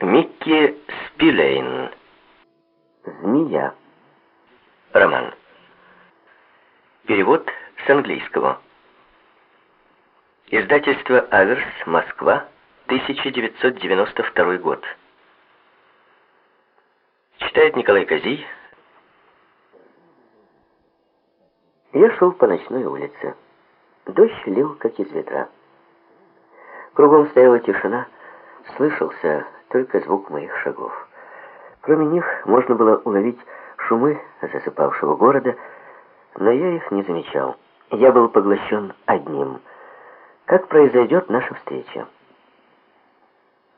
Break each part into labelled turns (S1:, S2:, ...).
S1: Микки Спилейн. Змея. Роман. Перевод с английского. Издательство «Аверс», Москва, 1992 год. Читает Николай Козий. Я шел по ночной улице. Дождь лил, как из ветра. Кругом стояла тишина, слышался только звук моих шагов. Кроме них можно было уловить шумы засыпавшего города, но я их не замечал. Я был поглощен одним. Как произойдет наша встреча?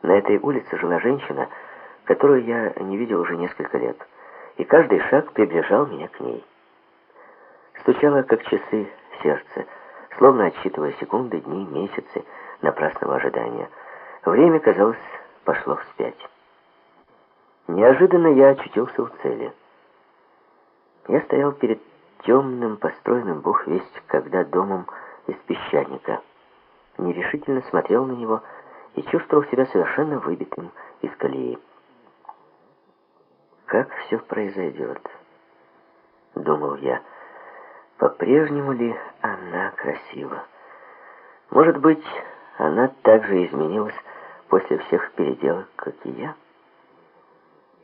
S1: На этой улице жила женщина, которую я не видел уже несколько лет, и каждый шаг приближал меня к ней. Стучало, как часы, сердце, словно отсчитывая секунды, дни, месяцы напрасного ожидания. Время, казалось, пошло вспять. Неожиданно я очутился у цели. Я стоял перед темным, построенным бог весть, когда домом из песчаника. Нерешительно смотрел на него и чувствовал себя совершенно выбитым из колеи. Как все произойдет? Думал я. По-прежнему ли она красива? Может быть, она также изменилась, после всех переделок, как и я?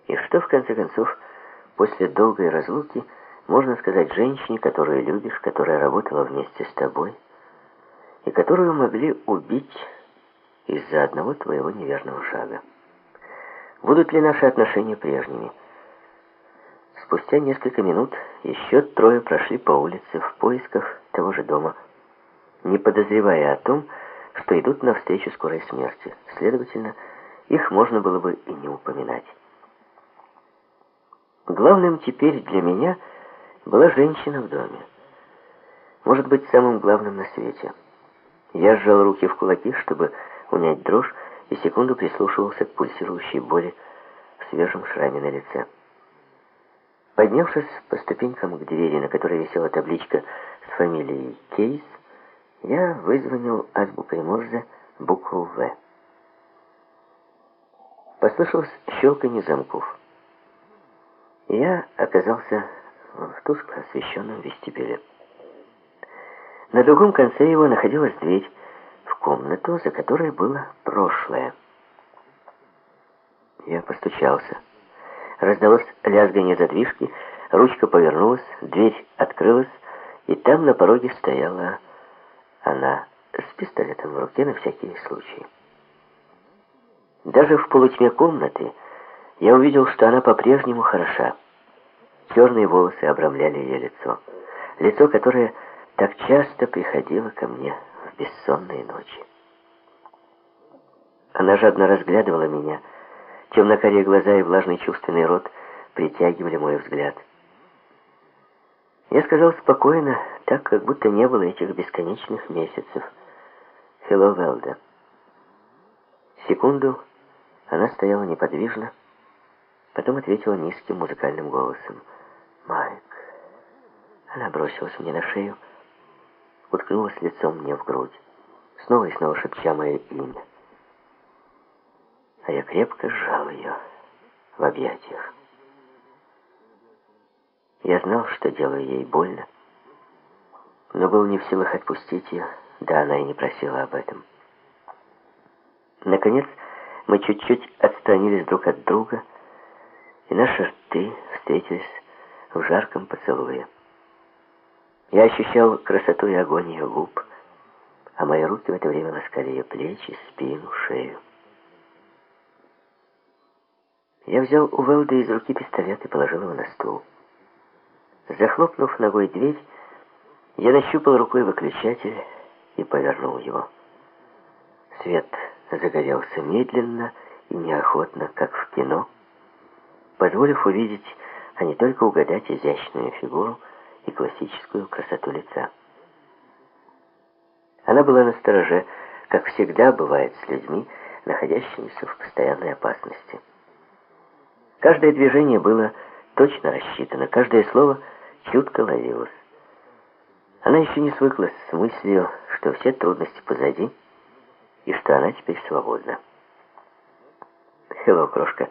S1: И что, в конце концов, после долгой разлуки можно сказать женщине, которую любишь, которая работала вместе с тобой, и которую могли убить из-за одного твоего неверного шага? Будут ли наши отношения прежними? Спустя несколько минут еще трое прошли по улице в поисках того же дома, не подозревая о том, что идут навстречу скорой смерти. Следовательно, их можно было бы и не упоминать. Главным теперь для меня была женщина в доме. Может быть, самым главным на свете. Я сжал руки в кулаки, чтобы унять дрожь, и секунду прислушивался к пульсирующей боли в свежем шраме на лице. Поднявшись по ступенькам к двери, на которой висела табличка с фамилией Кейс, я вызвонил азбукой Морзе букву «В». Послышалось щелканье замков. Я оказался в тускло освещенном вестибюле. На другом конце его находилась дверь в комнату, за которой было прошлое. Я постучался. Раздалось лязгание задвижки, ручка повернулась, дверь открылась, и там на пороге стояла она с пистолетом в руке на всякий случай. Даже в полутьме комнаты я увидел, что она по-прежнему хороша. Черные волосы обрамляли ее лицо. Лицо, которое так часто приходило ко мне в бессонные ночи. Она жадно разглядывала меня. Темно-карие глаза и влажный чувственный рот притягивали мой взгляд. Я сказал спокойно, так, как будто не было этих бесконечных месяцев. Хелло Велда. Секунду она стояла неподвижно, потом ответила низким музыкальным голосом. «Майк». Она бросилась мне на шею, уткнулась лицом мне в грудь, снова и снова шепча мое имя. А я крепко сжал ее в объятиях. Я знал, что делаю ей больно, но был не в силах отпустить ее, да она и не просила об этом. Наконец, мы чуть-чуть отстранились друг от друга, и наши рты встретились в жарком поцелуе. Я ощущал красоту и огонь ее губ, а мои руки в это время ласкали ее плечи, спину, шею. Я взял у Велды из руки пистолет и положил его на стул. Захлопнув ногой дверь, я нащупал рукой выключатель и повернул его. Свет загорелся медленно и неохотно, как в кино, позволив увидеть, а не только угадать изящную фигуру и классическую красоту лица. Она была на стороже, как всегда бывает с людьми, находящимися в постоянной опасности. Каждое движение было точно рассчитано, каждое слово — чутко ловилась. Она еще не свыклась с мыслью, что все трудности позади, и что она теперь свободна. «Хелло, крошка».